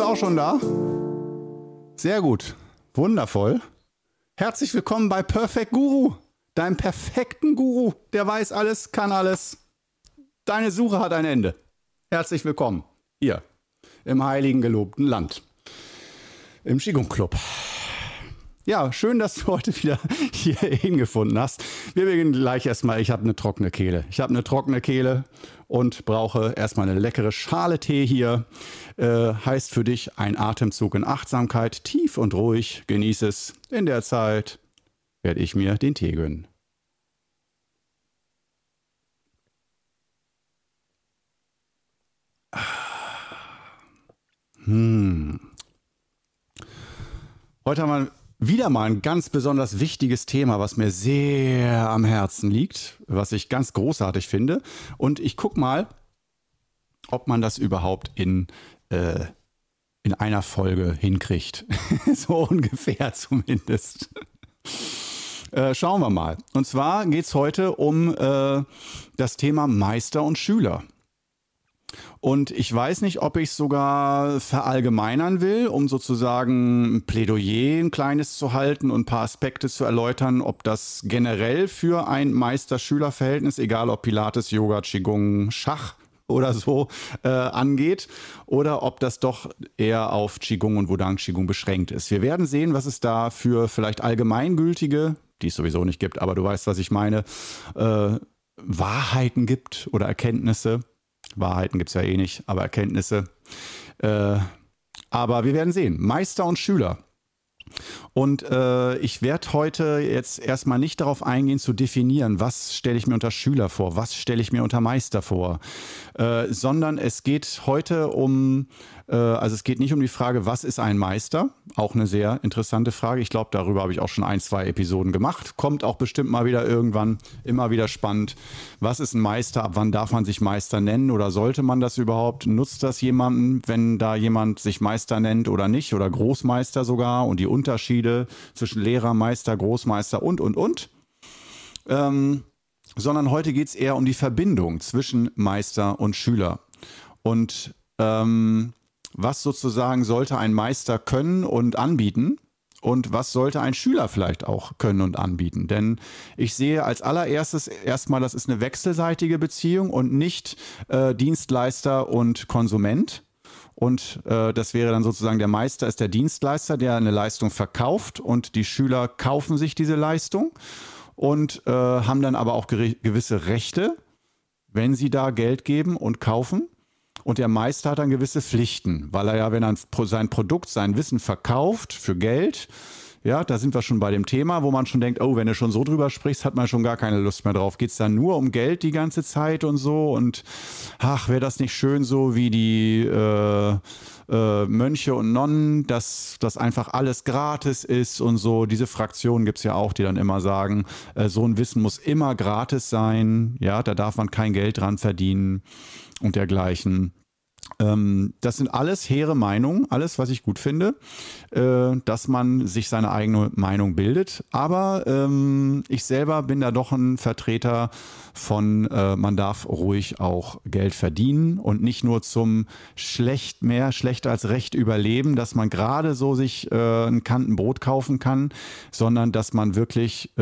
Du auch schon da? Sehr gut. Wundervoll. Herzlich willkommen bei Perfect Guru, deinem perfekten Guru, der weiß alles, kann alles. Deine Suche hat ein Ende. Herzlich willkommen hier im heiligen gelobten Land. Im Qigong Club. Ja, schön, dass du heute wieder hier hingefunden hast. Wir beginnen gleich erstmal. Ich habe eine trockene Kehle. Ich habe eine trockene Kehle und brauche erstmal eine leckere Schale Tee hier. Äh, heißt für dich ein Atemzug in Achtsamkeit, tief und ruhig. Genieß es. In der Zeit werde ich mir den Tee gönnen. Hm. Heute haben wir wieder mal ein ganz besonders wichtiges Thema, was mir sehr am Herzen liegt, was ich ganz großartig finde. Und ich gucke mal, ob man das überhaupt in, äh, in einer Folge hinkriegt. so ungefähr zumindest. Äh, schauen wir mal. Und zwar geht es heute um äh, das Thema Meister und Schüler. Und ich weiß nicht, ob ich es sogar verallgemeinern will, um sozusagen ein Plädoyer ein kleines zu halten und ein paar Aspekte zu erläutern, ob das generell für ein Meister-Schüler-Verhältnis, egal ob Pilates, Yoga, Qigong, Schach oder so äh, angeht oder ob das doch eher auf Qigong und Wudang Qigong beschränkt ist. Wir werden sehen, was es da für vielleicht allgemeingültige, die es sowieso nicht gibt, aber du weißt, was ich meine, äh, Wahrheiten gibt oder Erkenntnisse Wahrheiten gibt es ja eh nicht, aber Erkenntnisse. Äh, aber wir werden sehen. Meister und Schüler. Und äh, ich werde heute jetzt erstmal nicht darauf eingehen zu definieren, was stelle ich mir unter Schüler vor, was stelle ich mir unter Meister vor, äh, sondern es geht heute um äh, also es geht nicht um die Frage, was ist ein Meister? Auch eine sehr interessante Frage. Ich glaube, darüber habe ich auch schon ein, zwei Episoden gemacht. Kommt auch bestimmt mal wieder irgendwann. Immer wieder spannend. Was ist ein Meister? Ab wann darf man sich Meister nennen oder sollte man das überhaupt? Nutzt das jemandem, wenn da jemand sich Meister nennt oder nicht? Oder Großmeister sogar? Und die Unterschiede zwischen Lehrer, Meister, Großmeister und, und, und. Ähm, sondern heute geht es eher um die Verbindung zwischen Meister und Schüler. Und ähm, was sozusagen sollte ein Meister können und anbieten und was sollte ein Schüler vielleicht auch können und anbieten. Denn ich sehe als allererstes erstmal, das ist eine wechselseitige Beziehung und nicht äh, Dienstleister und Konsument. Und äh, das wäre dann sozusagen der Meister ist der Dienstleister, der eine Leistung verkauft und die Schüler kaufen sich diese Leistung und äh, haben dann aber auch gewisse Rechte, wenn sie da Geld geben und kaufen. Und der Meister hat dann gewisse Pflichten, weil er ja, wenn er sein Produkt, sein Wissen verkauft für Geld, ja, da sind wir schon bei dem Thema, wo man schon denkt, oh, wenn du schon so drüber sprichst, hat man schon gar keine Lust mehr drauf. Geht es dann nur um Geld die ganze Zeit und so? Und ach, wäre das nicht schön so wie die äh, äh, Mönche und Nonnen, dass das einfach alles gratis ist und so. Diese Fraktionen gibt es ja auch, die dann immer sagen, äh, so ein Wissen muss immer gratis sein. Ja, da darf man kein Geld dran verdienen und dergleichen. Ähm, das sind alles hehre Meinungen, alles, was ich gut finde, äh, dass man sich seine eigene Meinung bildet. Aber ähm, ich selber bin da doch ein Vertreter von, äh, man darf ruhig auch Geld verdienen und nicht nur zum schlecht mehr, schlecht als recht überleben, dass man gerade so sich äh, ein Kantenbrot kaufen kann, sondern dass man wirklich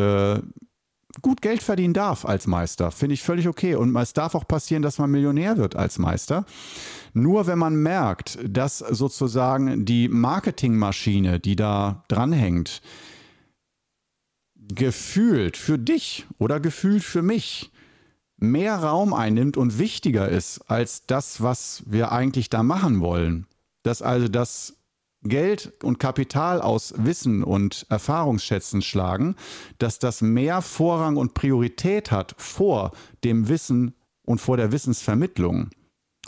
gut Geld verdienen darf als Meister. Finde ich völlig okay. Und es darf auch passieren, dass man Millionär wird als Meister. Nur wenn man merkt, dass sozusagen die Marketingmaschine, die da dranhängt, gefühlt für dich oder gefühlt für mich mehr Raum einnimmt und wichtiger ist als das, was wir eigentlich da machen wollen. Dass also das Geld und Kapital aus Wissen und Erfahrungsschätzen schlagen, dass das mehr Vorrang und Priorität hat vor dem Wissen und vor der Wissensvermittlung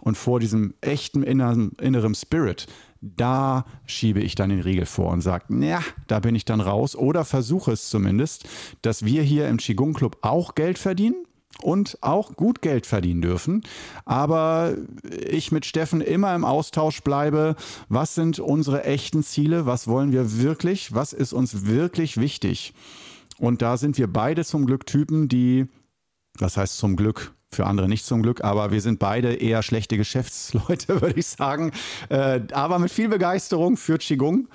und vor diesem echten inneren, inneren Spirit, da schiebe ich dann den Riegel vor und sage, ja, da bin ich dann raus. Oder versuche es zumindest, dass wir hier im Qigong Club auch Geld verdienen und auch gut Geld verdienen dürfen. Aber ich mit Steffen immer im Austausch bleibe. Was sind unsere echten Ziele? Was wollen wir wirklich? Was ist uns wirklich wichtig? Und da sind wir beide zum Glück Typen, die, was heißt zum Glück? Für andere nicht zum Glück, aber wir sind beide eher schlechte Geschäftsleute, würde ich sagen. Äh, aber mit viel Begeisterung für Qigong.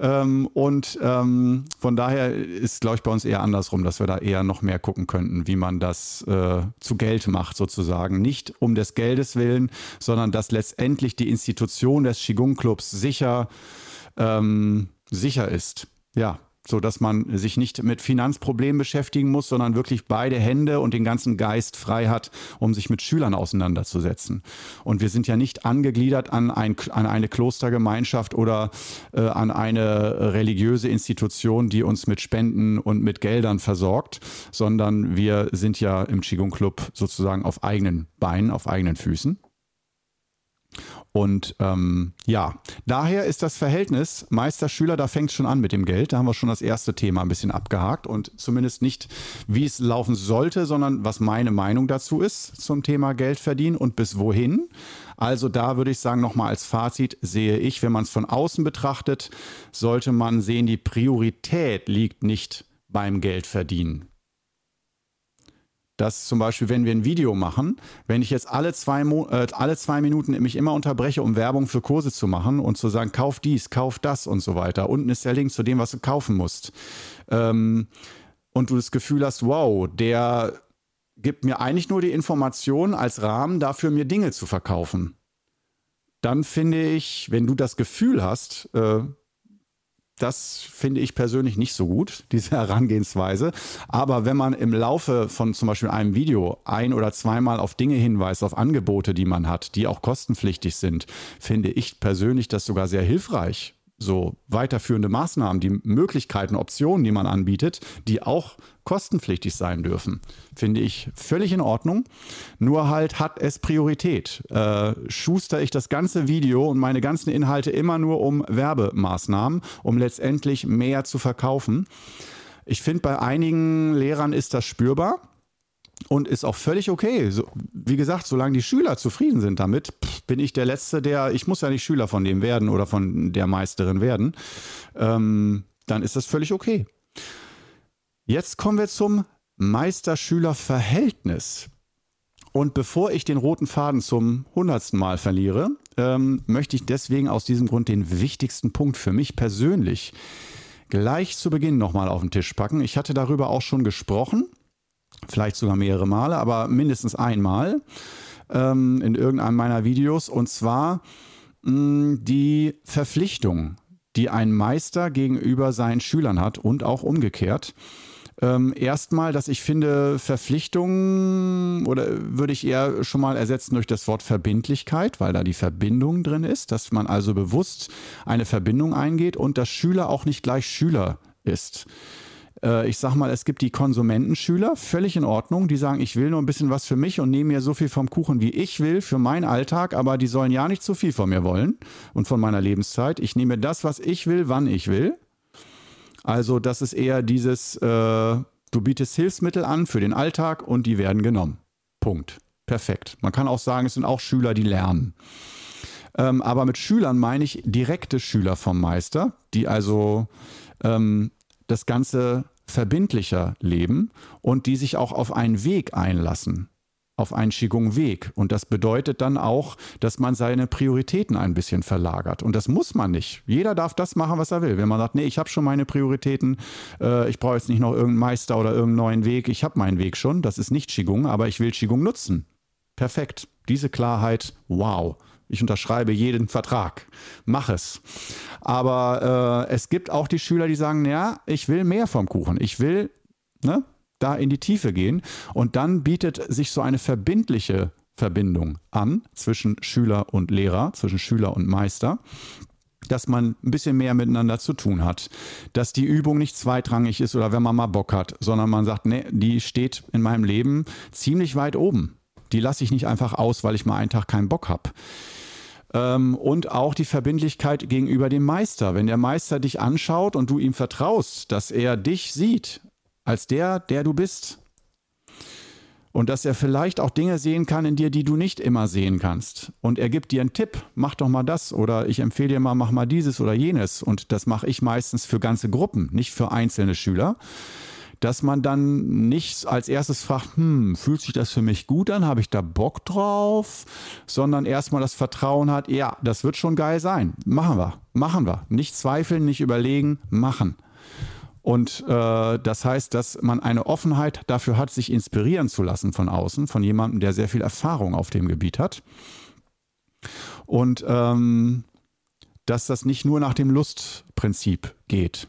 Ähm, und ähm, von daher ist, glaube ich, bei uns eher andersrum, dass wir da eher noch mehr gucken könnten, wie man das äh, zu Geld macht, sozusagen. Nicht um des Geldes willen, sondern dass letztendlich die Institution des Qigong-Clubs sicher, ähm, sicher ist. Ja, so dass man sich nicht mit Finanzproblemen beschäftigen muss, sondern wirklich beide Hände und den ganzen Geist frei hat, um sich mit Schülern auseinanderzusetzen. Und wir sind ja nicht angegliedert an, ein, an eine Klostergemeinschaft oder äh, an eine religiöse Institution, die uns mit Spenden und mit Geldern versorgt, sondern wir sind ja im Qigong Club sozusagen auf eigenen Beinen, auf eigenen Füßen. Und ähm, ja, daher ist das Verhältnis Meister-Schüler, da fängt es schon an mit dem Geld. Da haben wir schon das erste Thema ein bisschen abgehakt und zumindest nicht, wie es laufen sollte, sondern was meine Meinung dazu ist zum Thema Geld verdienen und bis wohin. Also da würde ich sagen, nochmal als Fazit sehe ich, wenn man es von außen betrachtet, sollte man sehen, die Priorität liegt nicht beim Geldverdienen dass zum Beispiel, wenn wir ein Video machen, wenn ich jetzt alle zwei, äh, alle zwei Minuten mich immer unterbreche, um Werbung für Kurse zu machen und zu sagen, kauf dies, kauf das und so weiter. Unten ist der Link zu dem, was du kaufen musst. Ähm, und du das Gefühl hast, wow, der gibt mir eigentlich nur die Information als Rahmen dafür, mir Dinge zu verkaufen. Dann finde ich, wenn du das Gefühl hast, äh, das finde ich persönlich nicht so gut, diese Herangehensweise. Aber wenn man im Laufe von zum Beispiel einem Video ein oder zweimal auf Dinge hinweist, auf Angebote, die man hat, die auch kostenpflichtig sind, finde ich persönlich das sogar sehr hilfreich so weiterführende Maßnahmen, die Möglichkeiten, Optionen, die man anbietet, die auch kostenpflichtig sein dürfen, finde ich völlig in Ordnung. Nur halt hat es Priorität. Äh, schuster ich das ganze Video und meine ganzen Inhalte immer nur um Werbemaßnahmen, um letztendlich mehr zu verkaufen. Ich finde, bei einigen Lehrern ist das spürbar und ist auch völlig okay. So, wie gesagt, solange die Schüler zufrieden sind damit, bin ich der Letzte, der, ich muss ja nicht Schüler von dem werden oder von der Meisterin werden, ähm, dann ist das völlig okay. Jetzt kommen wir zum Meister-Schüler-Verhältnis. Und bevor ich den roten Faden zum hundertsten Mal verliere, ähm, möchte ich deswegen aus diesem Grund den wichtigsten Punkt für mich persönlich gleich zu Beginn nochmal auf den Tisch packen. Ich hatte darüber auch schon gesprochen vielleicht sogar mehrere Male, aber mindestens einmal ähm, in irgendeinem meiner Videos. Und zwar mh, mm, die Verpflichtung, die ein Meister gegenüber seinen Schülern hat und auch umgekehrt. Ähm, erstmal, dass ich finde, Verpflichtung oder würde ich eher schon mal ersetzen durch das Wort Verbindlichkeit, weil da die Verbindung drin ist, dass man also bewusst eine Verbindung eingeht und dass Schüler auch nicht gleich Schüler ist. Äh, ich sag mal, es gibt die Konsumentenschüler, völlig in Ordnung, die sagen, ich will nur ein bisschen was für mich und nehme mir so viel vom Kuchen, wie ich will, für meinen Alltag, aber die sollen ja nicht zu viel von mir wollen und von meiner Lebenszeit. Ich nehme das, was ich will, wann ich will. Also das ist eher dieses, äh, du bietest Hilfsmittel an für den Alltag und die werden genommen. Punkt. Perfekt. Man kann auch sagen, es sind auch Schüler, die lernen. Ähm, aber mit Schülern meine ich direkte Schüler vom Meister, die also ähm, das Ganze verbindlicher leben und die sich auch auf einen Weg einlassen, auf einen Qigong-Weg. Und das bedeutet dann auch, dass man seine Prioritäten ein bisschen verlagert. Und das muss man nicht. Jeder darf das machen, was er will. Wenn man sagt, nee, ich habe schon meine Prioritäten, äh, ich brauche jetzt nicht noch irgendeinen Meister oder irgendeinen neuen Weg, ich habe meinen Weg schon, das ist nicht Qigong, aber ich will Qigong nutzen. Perfekt. Diese Klarheit, wow. Ich unterschreibe jeden Vertrag. Mach es. Aber äh, es gibt auch die Schüler, die sagen, ja, ich will mehr vom Kuchen. Ich will ne, da in die Tiefe gehen. Und dann bietet sich so eine verbindliche Verbindung an zwischen Schüler und Lehrer, zwischen Schüler und Meister dass man ein bisschen mehr miteinander zu tun hat, dass die Übung nicht zweitrangig ist oder wenn man mal Bock hat, sondern man sagt, nee, die steht in meinem Leben ziemlich weit oben. Die lasse ich nicht einfach aus, weil ich mal einen Tag keinen Bock habe. Ähm, und auch die Verbindlichkeit gegenüber dem Meister. Wenn der Meister dich anschaut und du ihm vertraust, dass er dich sieht als der, der du bist. Und dass er vielleicht auch Dinge sehen kann in dir, die du nicht immer sehen kannst. Und er gibt dir einen Tipp, mach doch mal das oder ich empfehle dir mal, mach mal dieses oder jenes. Und das mache ich meistens für ganze Gruppen, nicht für einzelne Schüler dass man dann nicht als erstes fragt, hm, fühlt sich das für mich gut an, habe ich da Bock drauf, sondern erstmal das Vertrauen hat, ja, das wird schon geil sein. Machen wir, machen wir. Nicht zweifeln, nicht überlegen, machen. Und äh, das heißt, dass man eine Offenheit dafür hat, sich inspirieren zu lassen von außen, von jemandem, der sehr viel Erfahrung auf dem Gebiet hat. Und ähm, dass das nicht nur nach dem Lustprinzip geht.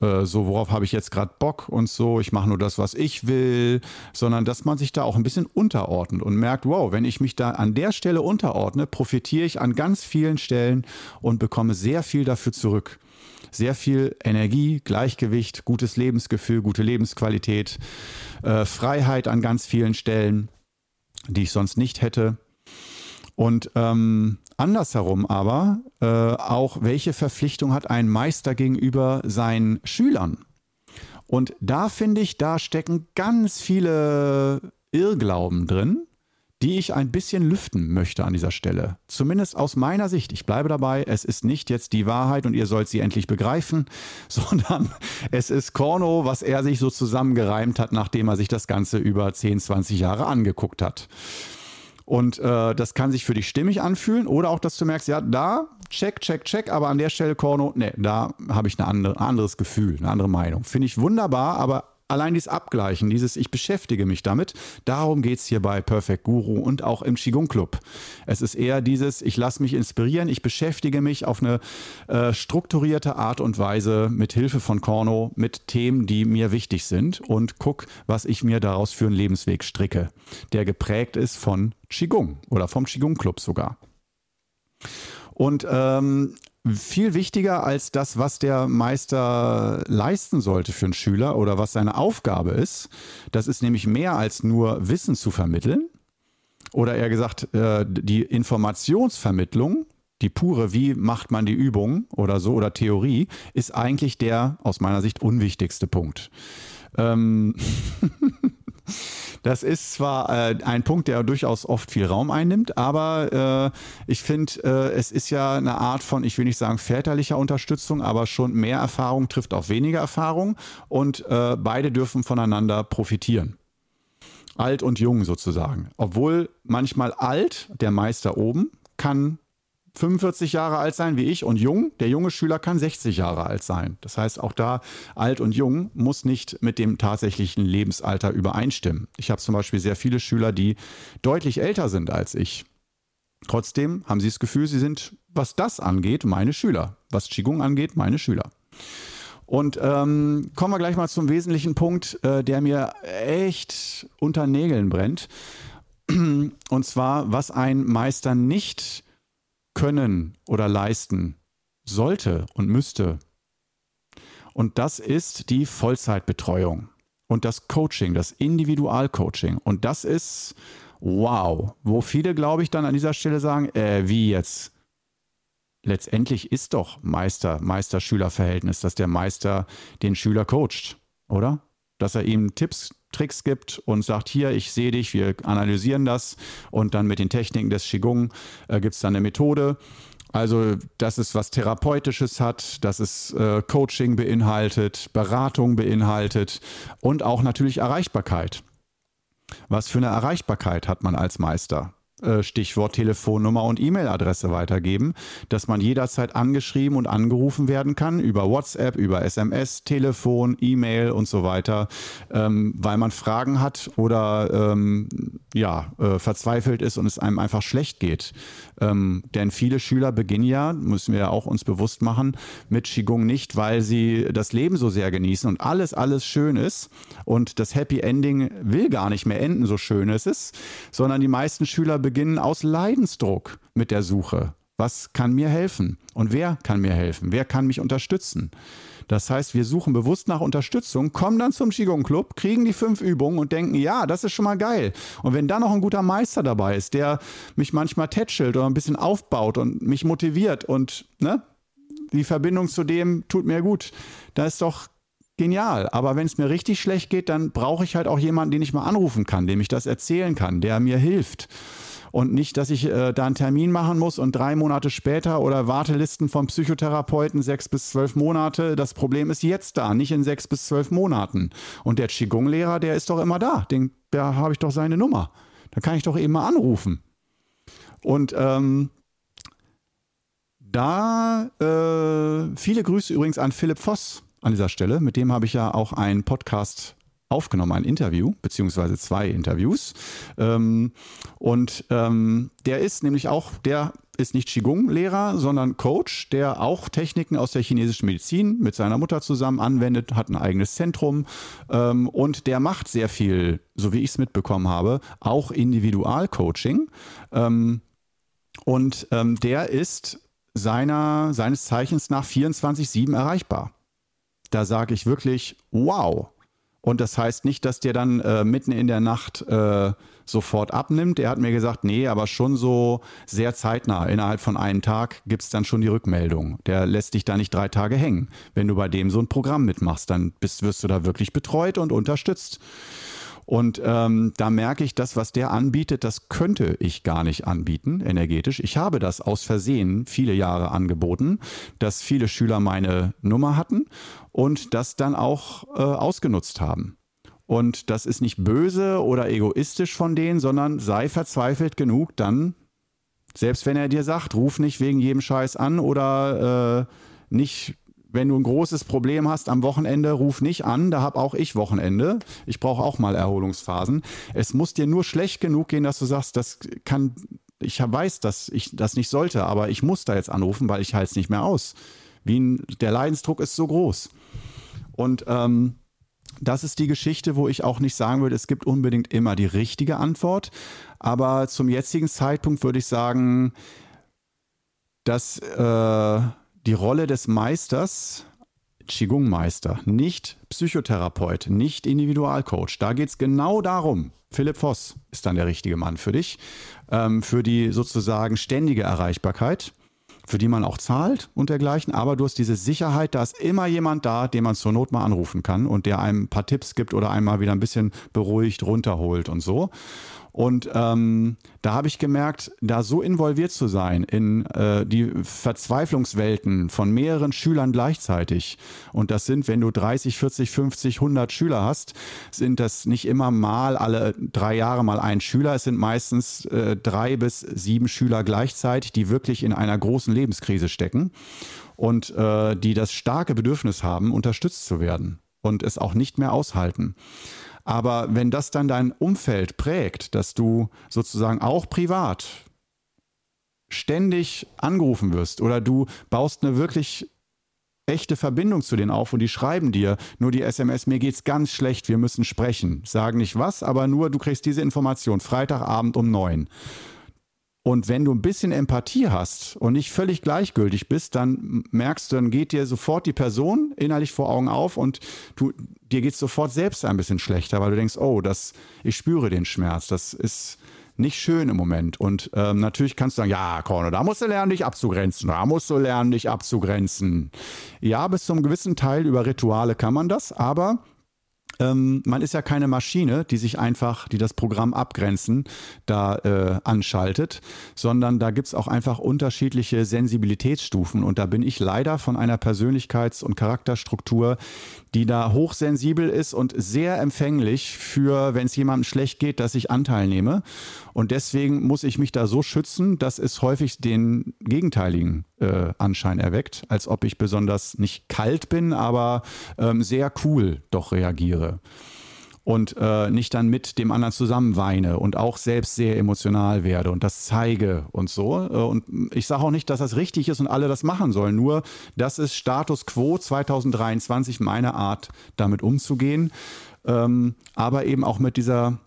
Äh, so, worauf habe ich jetzt gerade Bock und so, ich mache nur das, was ich will, sondern dass man sich da auch ein bisschen unterordnet und merkt, wow, wenn ich mich da an der Stelle unterordne, profitiere ich an ganz vielen Stellen und bekomme sehr viel dafür zurück sehr viel Energie, Gleichgewicht, gutes Lebensgefühl, gute Lebensqualität, äh, Freiheit an ganz vielen Stellen, die ich sonst nicht hätte. Und ähm, andersherum aber äh, auch, welche Verpflichtung hat ein Meister gegenüber seinen Schülern? Und da finde ich, da stecken ganz viele Irrglauben drin, die ich ein bisschen lüften möchte an dieser Stelle. Zumindest aus meiner Sicht. Ich bleibe dabei, es ist nicht jetzt die Wahrheit und ihr sollt sie endlich begreifen, sondern es ist Korno, was er sich so zusammengereimt hat, nachdem er sich das Ganze über 10, 20 Jahre angeguckt hat. Und äh, das kann sich für dich stimmig anfühlen oder auch, dass du merkst, ja, da, check, check, check, aber an der Stelle, Korno, ne, da habe ich eine andere, ein anderes Gefühl, eine andere Meinung. Finde ich wunderbar, aber allein dieses Abgleichen, dieses Ich beschäftige mich damit, darum geht es hier bei Perfect Guru und auch im Qigong Club. Es ist eher dieses, ich lasse mich inspirieren, ich beschäftige mich auf eine äh, strukturierte Art und Weise mit Hilfe von Korno mit Themen, die mir wichtig sind und guck, was ich mir daraus für einen Lebensweg stricke, der geprägt ist von Qigong oder vom Qigong Club sogar. Und ähm, viel wichtiger als das, was der Meister leisten sollte für einen Schüler oder was seine Aufgabe ist. Das ist nämlich mehr als nur Wissen zu vermitteln. Oder eher gesagt, äh, die Informationsvermittlung, die pure, wie macht man die Übung oder so, oder Theorie, ist eigentlich der aus meiner Sicht unwichtigste Punkt. Ähm Das ist zwar äh, ein Punkt, der durchaus oft viel Raum einnimmt, aber äh, ich finde, äh, es ist ja eine Art von, ich will nicht sagen väterlicher Unterstützung, aber schon mehr Erfahrung trifft auf weniger Erfahrung und äh, beide dürfen voneinander profitieren. Alt und jung sozusagen. Obwohl manchmal alt, der Meister oben, kann 45 Jahre alt sein wie ich und jung. Der junge Schüler kann 60 Jahre alt sein. Das heißt, auch da alt und jung muss nicht mit dem tatsächlichen Lebensalter übereinstimmen. Ich habe zum Beispiel sehr viele Schüler, die deutlich älter sind als ich. Trotzdem haben sie das Gefühl, sie sind, was das angeht, meine Schüler. Was Qigong angeht, meine Schüler. Und ähm, kommen wir gleich mal zum wesentlichen Punkt, äh, der mir echt unter Nägeln brennt. Und zwar, was ein Meister nicht können oder leisten sollte und müsste. Und das ist die Vollzeitbetreuung und das Coaching, das Individualcoaching. Und das ist wow, wo viele, glaube ich, dann an dieser Stelle sagen, äh, wie jetzt? Letztendlich ist doch Meister, Meister-Schüler-Verhältnis, dass der Meister den Schüler coacht, oder? Dass er ihm Tipps Tricks gibt und sagt, hier, ich sehe dich, wir analysieren das und dann mit den Techniken des Qigong äh, gibt es dann eine Methode. Also, dass es was Therapeutisches hat, dass es äh, Coaching beinhaltet, Beratung beinhaltet und auch natürlich Erreichbarkeit. Was für eine Erreichbarkeit hat man als Meister? Äh, Stichwort Telefonnummer und E-Mail-Adresse weitergeben, dass man jederzeit angeschrieben und angerufen werden kann über WhatsApp, über SMS, Telefon, E-Mail und so weiter, ähm, weil man Fragen hat oder ähm, ja, äh, verzweifelt ist und es einem einfach schlecht geht. Ähm, denn viele Schüler beginnen ja, müssen wir ja auch uns bewusst machen, mit Qigong nicht, weil sie das Leben so sehr genießen und alles, alles schön ist und das Happy Ending will gar nicht mehr enden, so schön es ist, sondern die meisten Schüler beginnen aus Leidensdruck mit der Suche. Was kann mir helfen? Und wer kann mir helfen? Wer kann mich unterstützen? Das heißt, wir suchen bewusst nach Unterstützung, kommen dann zum Qigong Club, kriegen die fünf Übungen und denken, ja, das ist schon mal geil. Und wenn da noch ein guter Meister dabei ist, der mich manchmal tätschelt oder ein bisschen aufbaut und mich motiviert und ne, die Verbindung zu dem tut mir gut, da ist doch genial. Aber wenn es mir richtig schlecht geht, dann brauche ich halt auch jemanden, den ich mal anrufen kann, dem ich das erzählen kann, der mir hilft. Und nicht, dass ich äh, da einen Termin machen muss und drei Monate später oder Wartelisten vom Psychotherapeuten sechs bis zwölf Monate. Das Problem ist jetzt da, nicht in sechs bis zwölf Monaten. Und der Qigong-Lehrer, der ist doch immer da. Den, da habe ich doch seine Nummer. Da kann ich doch eben mal anrufen. Und ähm, da äh, viele Grüße übrigens an Philipp Voss an dieser Stelle. Mit dem habe ich ja auch einen Podcast aufgenommen, ein Interview, beziehungsweise zwei Interviews. Ähm, und ähm, der ist nämlich auch, der ist nicht Qigong-Lehrer, sondern Coach, der auch Techniken aus der chinesischen Medizin mit seiner Mutter zusammen anwendet, hat ein eigenes Zentrum ähm, und der macht sehr viel, so wie ich es mitbekommen habe, auch Individualcoaching. Ähm, und ähm, der ist seiner, seines Zeichens nach 24-7 erreichbar. Da sage ich wirklich, wow, und das heißt nicht, dass der dann äh, mitten in der Nacht äh, sofort abnimmt. Er hat mir gesagt, nee, aber schon so sehr zeitnah. Innerhalb von einem Tag gibt es dann schon die Rückmeldung. Der lässt dich da nicht drei Tage hängen. Wenn du bei dem so ein Programm mitmachst, dann bist, wirst du da wirklich betreut und unterstützt. Und ähm, da merke ich, das, was der anbietet, das könnte ich gar nicht anbieten, energetisch. Ich habe das aus Versehen viele Jahre angeboten, dass viele Schüler meine Nummer hatten und das dann auch äh, ausgenutzt haben. Und das ist nicht böse oder egoistisch von denen, sondern sei verzweifelt genug, dann, selbst wenn er dir sagt, ruf nicht wegen jedem Scheiß an oder äh, nicht wenn du ein großes Problem hast am Wochenende, ruf nicht an, da habe auch ich Wochenende. Ich brauche auch mal Erholungsphasen. Es muss dir nur schlecht genug gehen, dass du sagst, das kann, ich weiß, dass ich das nicht sollte, aber ich muss da jetzt anrufen, weil ich halte es nicht mehr aus. Wie ein, der Leidensdruck ist so groß. Und ähm, das ist die Geschichte, wo ich auch nicht sagen würde, es gibt unbedingt immer die richtige Antwort. Aber zum jetzigen Zeitpunkt würde ich sagen, dass äh, die Rolle des Meisters, Qigong-Meister, nicht Psychotherapeut, nicht Individualcoach. Da geht es genau darum. Philipp Voss ist dann der richtige Mann für dich, ähm, für die sozusagen ständige Erreichbarkeit, für die man auch zahlt und dergleichen. Aber du hast diese Sicherheit, da ist immer jemand da, den man zur Not mal anrufen kann und der einem ein paar Tipps gibt oder einmal wieder ein bisschen beruhigt runterholt und so. Und ähm, da habe ich gemerkt, da so involviert zu sein in äh, die Verzweiflungswelten von mehreren Schülern gleichzeitig. Und das sind, wenn du 30, 40, 50, 100 Schüler hast, sind das nicht immer mal alle drei Jahre mal ein Schüler. Es sind meistens äh, drei bis sieben Schüler gleichzeitig, die wirklich in einer großen Lebenskrise stecken und äh, die das starke Bedürfnis haben, unterstützt zu werden und es auch nicht mehr aushalten. Aber wenn das dann dein Umfeld prägt, dass du sozusagen auch privat ständig angerufen wirst oder du baust eine wirklich echte Verbindung zu denen auf und die schreiben dir nur die SMS, mir geht's ganz schlecht, wir müssen sprechen. Sagen nicht was, aber nur du kriegst diese Information Freitagabend um neun. Und wenn du ein bisschen Empathie hast und nicht völlig gleichgültig bist, dann merkst du, dann geht dir sofort die Person innerlich vor Augen auf und du, dir geht es sofort selbst ein bisschen schlechter, weil du denkst, oh, das, ich spüre den Schmerz, das ist nicht schön im Moment. Und ähm, natürlich kannst du sagen, ja, Korno, da musst du lernen, dich abzugrenzen, da musst du lernen, dich abzugrenzen. Ja, bis zum gewissen Teil über Rituale kann man das, aber ähm, man ist ja keine Maschine, die sich einfach, die das Programm abgrenzen, da äh, anschaltet, sondern da gibt es auch einfach unterschiedliche Sensibilitätsstufen. Und da bin ich leider von einer Persönlichkeits- und Charakterstruktur, die da hochsensibel ist und sehr empfänglich für, wenn es jemandem schlecht geht, dass ich Anteil nehme. Und deswegen muss ich mich da so schützen, dass es häufig den gegenteiligen äh, Anschein erweckt, als ob ich besonders nicht kalt bin, aber ähm, sehr cool doch reagiere und äh, nicht dann mit dem anderen zusammen weine und auch selbst sehr emotional werde und das zeige und so. Äh, und ich sage auch nicht, dass das richtig ist und alle das machen sollen. Nur das ist Status quo 2023 meine Art, damit umzugehen. Ähm, aber eben auch mit dieser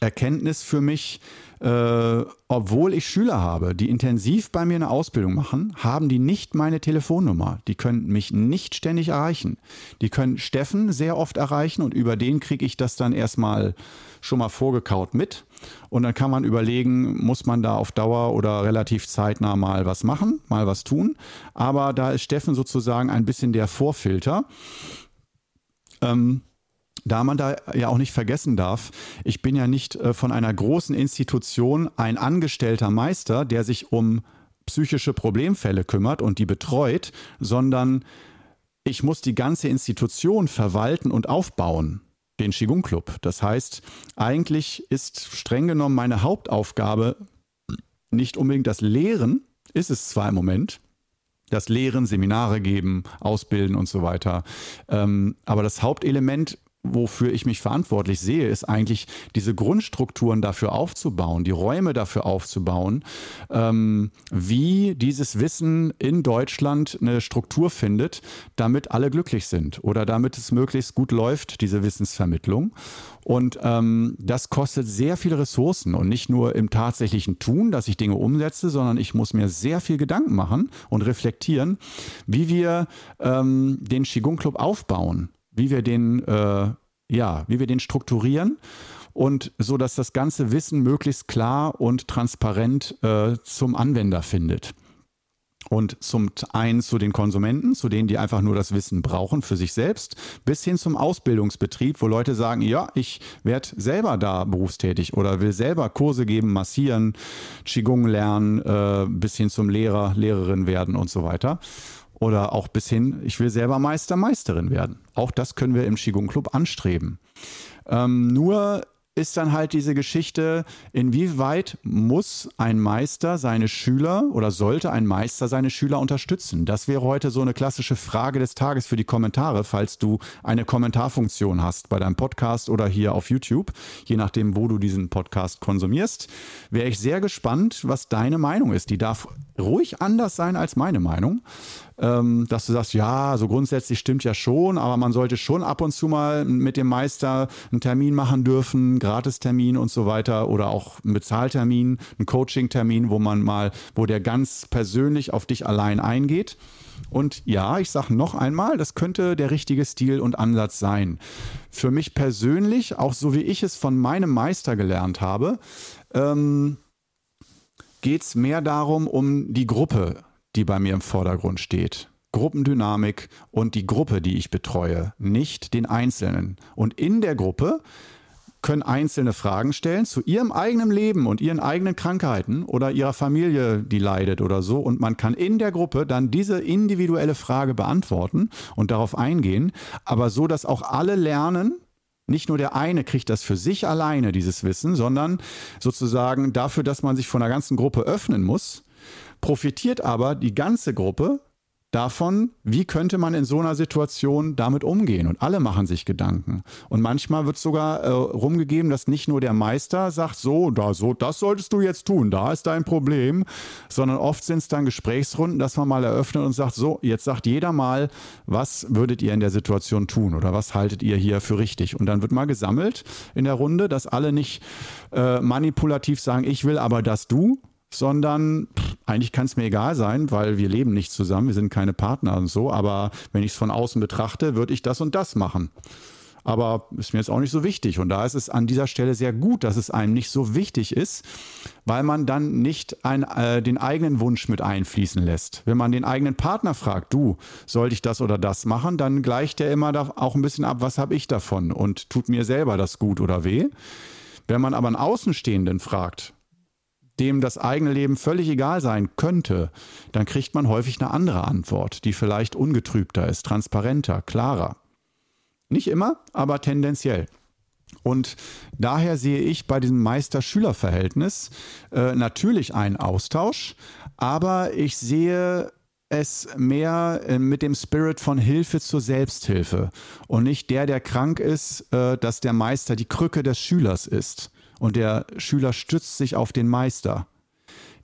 Erkenntnis für mich, äh, obwohl ich Schüler habe, die intensiv bei mir eine Ausbildung machen, haben die nicht meine Telefonnummer. Die können mich nicht ständig erreichen. Die können Steffen sehr oft erreichen und über den kriege ich das dann erstmal schon mal vorgekaut mit. Und dann kann man überlegen, muss man da auf Dauer oder relativ zeitnah mal was machen, mal was tun. Aber da ist Steffen sozusagen ein bisschen der Vorfilter. Ähm, da man da ja auch nicht vergessen darf, ich bin ja nicht äh, von einer großen Institution ein angestellter Meister, der sich um psychische Problemfälle kümmert und die betreut, sondern ich muss die ganze Institution verwalten und aufbauen, den Qigong Club. Das heißt, eigentlich ist streng genommen meine Hauptaufgabe nicht unbedingt das Lehren, ist es zwar im Moment, das Lehren, Seminare geben, ausbilden und so weiter. Ähm, aber das Hauptelement wofür ich mich verantwortlich sehe, ist eigentlich diese Grundstrukturen dafür aufzubauen, die Räume dafür aufzubauen, ähm, wie dieses Wissen in Deutschland eine Struktur findet, damit alle glücklich sind oder damit es möglichst gut läuft, diese Wissensvermittlung. Und ähm, das kostet sehr viele Ressourcen und nicht nur im tatsächlichen Tun, dass ich Dinge umsetze, sondern ich muss mir sehr viel Gedanken machen und reflektieren, wie wir ähm, den Qigong Club aufbauen wie wir den, äh, ja, wie wir den strukturieren und so, dass das ganze Wissen möglichst klar und transparent äh, zum Anwender findet. Und zum einen zu den Konsumenten, zu denen, die einfach nur das Wissen brauchen für sich selbst, bis hin zum Ausbildungsbetrieb, wo Leute sagen, ja, ich werde selber da berufstätig oder will selber Kurse geben, massieren, Qigong lernen, äh, bis hin zum Lehrer, Lehrerin werden und so weiter. Oder auch bis hin, ich will selber Meister, Meisterin werden. Auch das können wir im Qigong Club anstreben. Ähm, nur ist dann halt diese Geschichte, inwieweit muss ein Meister seine Schüler oder sollte ein Meister seine Schüler unterstützen? Das wäre heute so eine klassische Frage des Tages für die Kommentare, falls du eine Kommentarfunktion hast bei deinem Podcast oder hier auf YouTube, je nachdem, wo du diesen Podcast konsumierst. Wäre ich sehr gespannt, was deine Meinung ist. Die darf ruhig anders sein als meine Meinung ähm, dass du sagst, ja, so grundsätzlich stimmt ja schon, aber man sollte schon ab und zu mal mit dem Meister einen Termin machen dürfen, Gratistermin und so weiter oder auch einen Bezahltermin, einen Coaching-Termin, wo man mal, wo der ganz persönlich auf dich allein eingeht. Und ja, ich sage noch einmal, das könnte der richtige Stil und Ansatz sein. Für mich persönlich, auch so wie ich es von meinem Meister gelernt habe, ähm, geht es mehr darum, um die Gruppe die bei mir im Vordergrund steht. Gruppendynamik und die Gruppe, die ich betreue, nicht den Einzelnen. Und in der Gruppe können Einzelne Fragen stellen zu ihrem eigenen Leben und ihren eigenen Krankheiten oder ihrer Familie, die leidet oder so. Und man kann in der Gruppe dann diese individuelle Frage beantworten und darauf eingehen, aber so, dass auch alle lernen, nicht nur der eine kriegt das für sich alleine, dieses Wissen, sondern sozusagen dafür, dass man sich von der ganzen Gruppe öffnen muss, profitiert aber die ganze Gruppe davon, wie könnte man in so einer Situation damit umgehen. Und alle machen sich Gedanken. Und manchmal wird sogar äh, rumgegeben, dass nicht nur der Meister sagt, so, da, so, das solltest du jetzt tun, da ist dein Problem, sondern oft sind es dann Gesprächsrunden, dass man mal eröffnet und sagt, so, jetzt sagt jeder mal, was würdet ihr in der Situation tun oder was haltet ihr hier für richtig? Und dann wird mal gesammelt in der Runde, dass alle nicht äh, manipulativ sagen, ich will aber, dass du, sondern pff, eigentlich kann es mir egal sein, weil wir leben nicht zusammen, wir sind keine Partner und so, aber wenn ich es von außen betrachte, würde ich das und das machen. Aber ist mir jetzt auch nicht so wichtig. Und da ist es an dieser Stelle sehr gut, dass es einem nicht so wichtig ist, weil man dann nicht ein, äh, den eigenen Wunsch mit einfließen lässt. Wenn man den eigenen Partner fragt, du, sollte ich das oder das machen, dann gleicht er immer auch ein bisschen ab, was habe ich davon und tut mir selber das gut oder weh. Wenn man aber einen Außenstehenden fragt, dem das eigene Leben völlig egal sein könnte, dann kriegt man häufig eine andere Antwort, die vielleicht ungetrübter ist, transparenter, klarer. Nicht immer, aber tendenziell. Und daher sehe ich bei diesem Meister-Schüler-Verhältnis äh, natürlich einen Austausch, aber ich sehe es mehr äh, mit dem Spirit von Hilfe zur Selbsthilfe und nicht der, der krank ist, äh, dass der Meister die Krücke des Schülers ist und der Schüler stützt sich auf den Meister.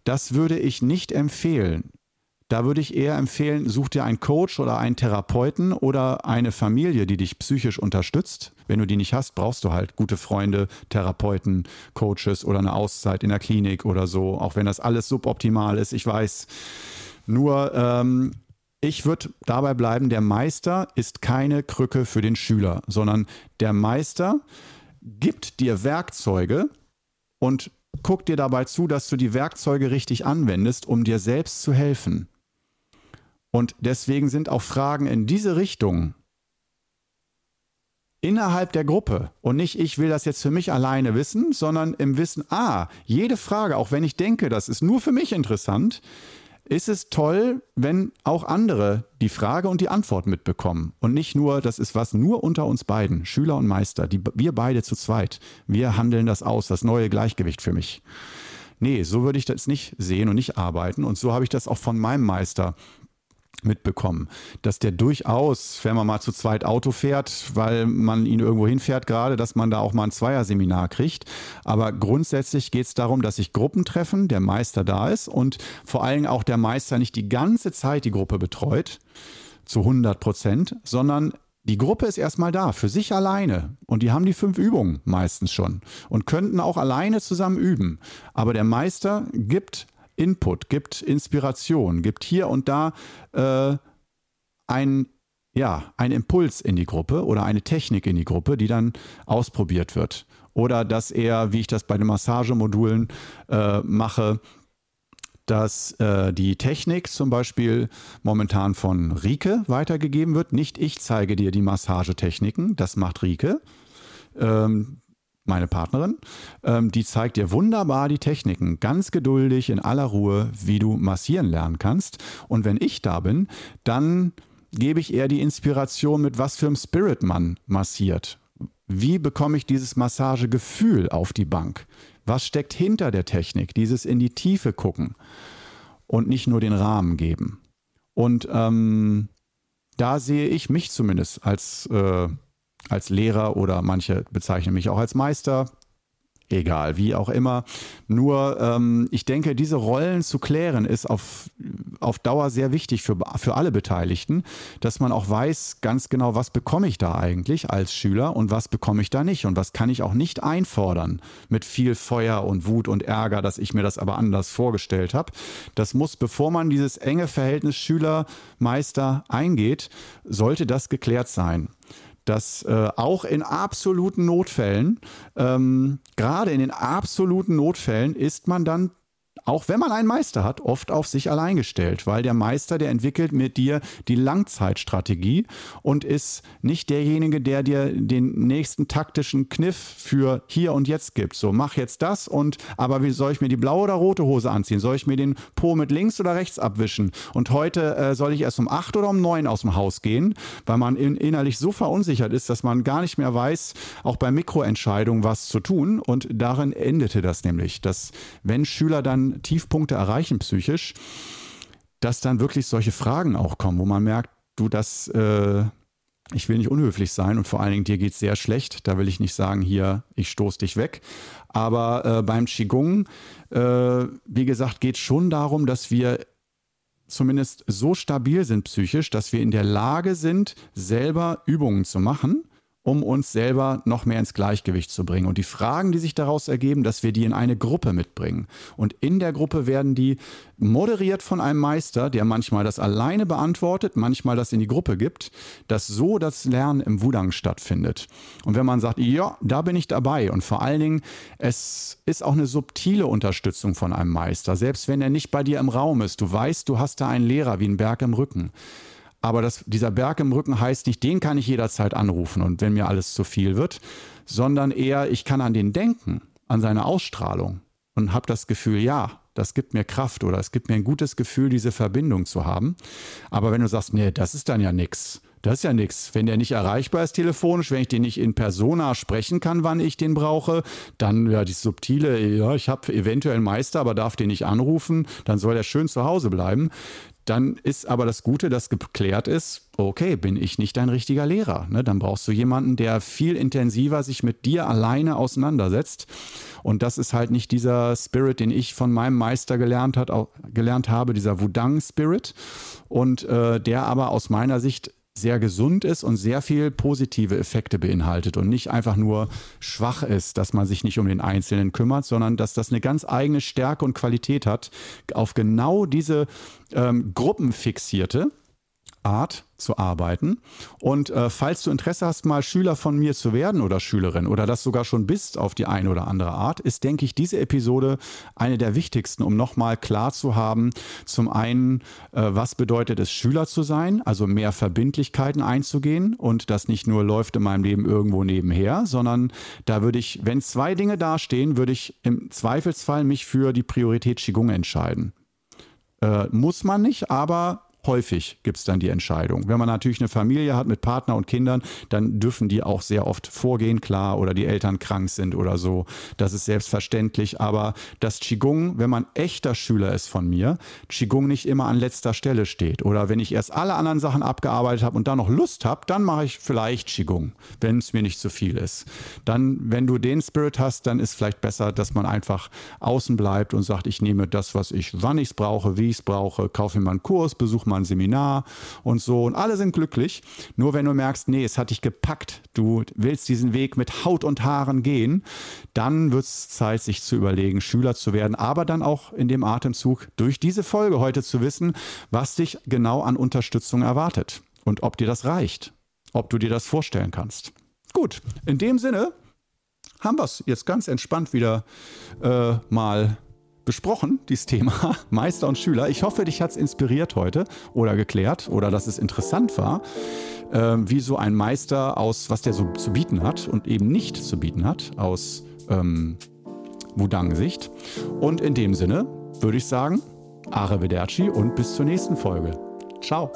Das würde ich nicht empfehlen. Da würde ich eher empfehlen, such dir einen Coach oder einen Therapeuten oder eine Familie, die dich psychisch unterstützt. Wenn du die nicht hast, brauchst du halt gute Freunde, Therapeuten, Coaches oder eine Auszeit in der Klinik oder so, auch wenn das alles suboptimal ist, ich weiß. Nur ähm, ich würde dabei bleiben, der Meister ist keine Krücke für den Schüler, sondern der Meister gibt dir Werkzeuge und guckt dir dabei zu, dass du die Werkzeuge richtig anwendest, um dir selbst zu helfen. Und deswegen sind auch Fragen in diese Richtung innerhalb der Gruppe und nicht, ich will das jetzt für mich alleine wissen, sondern im Wissen, ah, jede Frage, auch wenn ich denke, das ist nur für mich interessant, ist es toll, wenn auch andere die Frage und die Antwort mitbekommen. Und nicht nur, das ist was nur unter uns beiden, Schüler und Meister, die, wir beide zu zweit. Wir handeln das aus, das neue Gleichgewicht für mich. Nee, so würde ich das nicht sehen und nicht arbeiten. Und so habe ich das auch von meinem Meister mitbekommen, dass der durchaus, wenn man mal zu zweit Auto fährt, weil man ihn irgendwo hinfährt gerade, dass man da auch mal ein Zweierseminar kriegt. Aber grundsätzlich geht es darum, dass sich Gruppen treffen, der Meister da ist und vor allem auch der Meister nicht die ganze Zeit die Gruppe betreut, zu 100 Prozent, sondern die Gruppe ist erstmal da, für sich alleine. Und die haben die fünf Übungen meistens schon und könnten auch alleine zusammen üben. Aber der Meister gibt Input, gibt Inspiration, gibt hier und da äh, ein ja, ein Impuls in die Gruppe oder eine Technik in die Gruppe, die dann ausprobiert wird. Oder dass er, wie ich das bei den Massagemodulen äh, mache, dass äh, die Technik zum Beispiel momentan von Rike weitergegeben wird. Nicht ich zeige dir die Massagetechniken, das macht Rike. Ähm, meine Partnerin, ähm, die zeigt dir wunderbar die Techniken, ganz geduldig, in aller Ruhe, wie du massieren lernen kannst. Und wenn ich da bin, dann gebe ich eher die Inspiration, mit was für einem Spirit man massiert. Wie bekomme ich dieses Massagegefühl auf die Bank? Was steckt hinter der Technik? Dieses in die Tiefe gucken und nicht nur den Rahmen geben. Und ähm, da sehe ich mich zumindest als äh, als Lehrer oder manche bezeichnen mich auch als Meister. Egal, wie auch immer. Nur, ähm, ich denke, diese Rollen zu klären, ist auf, auf Dauer sehr wichtig für, für alle Beteiligten, dass man auch weiß ganz genau, was bekomme ich da eigentlich als Schüler und was bekomme ich da nicht und was kann ich auch nicht einfordern mit viel Feuer und Wut und Ärger, dass ich mir das aber anders vorgestellt habe. Das muss, bevor man dieses enge Verhältnis Schüler-Meister eingeht, sollte das geklärt sein dass äh, auch in absoluten Notfällen, ähm, gerade in den absoluten Notfällen, ist man dann auch wenn man einen Meister hat, oft auf sich allein gestellt, weil der Meister, der entwickelt mit dir die Langzeitstrategie und ist nicht derjenige, der dir den nächsten taktischen Kniff für hier und jetzt gibt. So, mach jetzt das und aber wie soll ich mir die blaue oder rote Hose anziehen? Soll ich mir den Po mit links oder rechts abwischen? Und heute äh, soll ich erst um acht oder um neun aus dem Haus gehen, weil man in, innerlich so verunsichert ist, dass man gar nicht mehr weiß, auch bei Mikroentscheidungen was zu tun. Und darin endete das nämlich, dass wenn Schüler dann Tiefpunkte erreichen psychisch, dass dann wirklich solche Fragen auch kommen, wo man merkt, du, das, äh, ich will nicht unhöflich sein und vor allen Dingen dir geht es sehr schlecht. Da will ich nicht sagen, hier, ich stoße dich weg. Aber äh, beim Qigong, äh, wie gesagt, geht es schon darum, dass wir zumindest so stabil sind psychisch, dass wir in der Lage sind, selber Übungen zu machen um uns selber noch mehr ins Gleichgewicht zu bringen. Und die Fragen, die sich daraus ergeben, dass wir die in eine Gruppe mitbringen. Und in der Gruppe werden die moderiert von einem Meister, der manchmal das alleine beantwortet, manchmal das in die Gruppe gibt, dass so das Lernen im Wudang stattfindet. Und wenn man sagt, ja, da bin ich dabei und vor allen Dingen, es ist auch eine subtile Unterstützung von einem Meister, selbst wenn er nicht bei dir im Raum ist. Du weißt, du hast da einen Lehrer wie einen Berg im Rücken. Aber das, dieser Berg im Rücken heißt nicht, den kann ich jederzeit anrufen und wenn mir alles zu viel wird, sondern eher, ich kann an den denken, an seine Ausstrahlung und habe das Gefühl, ja, das gibt mir Kraft oder es gibt mir ein gutes Gefühl, diese Verbindung zu haben. Aber wenn du sagst, nee, das ist dann ja nichts, das ist ja nichts. Wenn der nicht erreichbar ist telefonisch, wenn ich den nicht in Persona sprechen kann, wann ich den brauche, dann ja die subtile, ja, ich habe eventuell einen Meister, aber darf den nicht anrufen, dann soll er schön zu Hause bleiben. Dann ist aber das Gute, dass geklärt ist, okay, bin ich nicht dein richtiger Lehrer. Ne? Dann brauchst du jemanden, der viel intensiver sich mit dir alleine auseinandersetzt. Und das ist halt nicht dieser Spirit, den ich von meinem Meister gelernt, hat, gelernt habe, dieser Wudang-Spirit. Und äh, der aber aus meiner Sicht sehr gesund ist und sehr viel positive Effekte beinhaltet und nicht einfach nur schwach ist, dass man sich nicht um den Einzelnen kümmert, sondern dass das eine ganz eigene Stärke und Qualität hat, auf genau diese ähm, Gruppenfixierte Art zu arbeiten. Und äh, falls du Interesse hast, mal Schüler von mir zu werden oder Schülerin oder das sogar schon bist auf die eine oder andere Art, ist, denke ich, diese Episode eine der wichtigsten, um nochmal klar zu haben, zum einen, äh, was bedeutet es, Schüler zu sein, also mehr Verbindlichkeiten einzugehen und das nicht nur läuft in meinem Leben irgendwo nebenher, sondern da würde ich, wenn zwei Dinge dastehen, würde ich im Zweifelsfall mich für die Priorität Qigong entscheiden. Äh, muss man nicht, aber häufig gibt es dann die Entscheidung. Wenn man natürlich eine Familie hat mit Partner und Kindern, dann dürfen die auch sehr oft vorgehen, klar, oder die Eltern krank sind oder so. Das ist selbstverständlich. Aber das Qigong, wenn man echter Schüler ist von mir, Qigong nicht immer an letzter Stelle steht. Oder wenn ich erst alle anderen Sachen abgearbeitet habe und dann noch Lust habe, dann mache ich vielleicht Qigong, wenn es mir nicht zu viel ist. Dann, wenn du den Spirit hast, dann ist vielleicht besser, dass man einfach außen bleibt und sagt, ich nehme das, was ich, wann ich es brauche, wie ich es brauche, kaufe mir mal einen Kurs, besuche mal ein Seminar und so. Und alle sind glücklich. Nur wenn du merkst, nee, es hat dich gepackt, du willst diesen Weg mit Haut und Haaren gehen, dann wird es Zeit, sich zu überlegen, Schüler zu werden, aber dann auch in dem Atemzug durch diese Folge heute zu wissen, was dich genau an Unterstützung erwartet und ob dir das reicht, ob du dir das vorstellen kannst. Gut, in dem Sinne haben wir es jetzt ganz entspannt wieder äh, mal besprochen, dieses Thema Meister und Schüler. Ich hoffe, dich hat es inspiriert heute oder geklärt oder dass es interessant war, äh, wie so ein Meister aus, was der so zu bieten hat und eben nicht zu bieten hat, aus ähm, Wudang-Sicht. Und in dem Sinne würde ich sagen, Arrivederci und bis zur nächsten Folge. Ciao.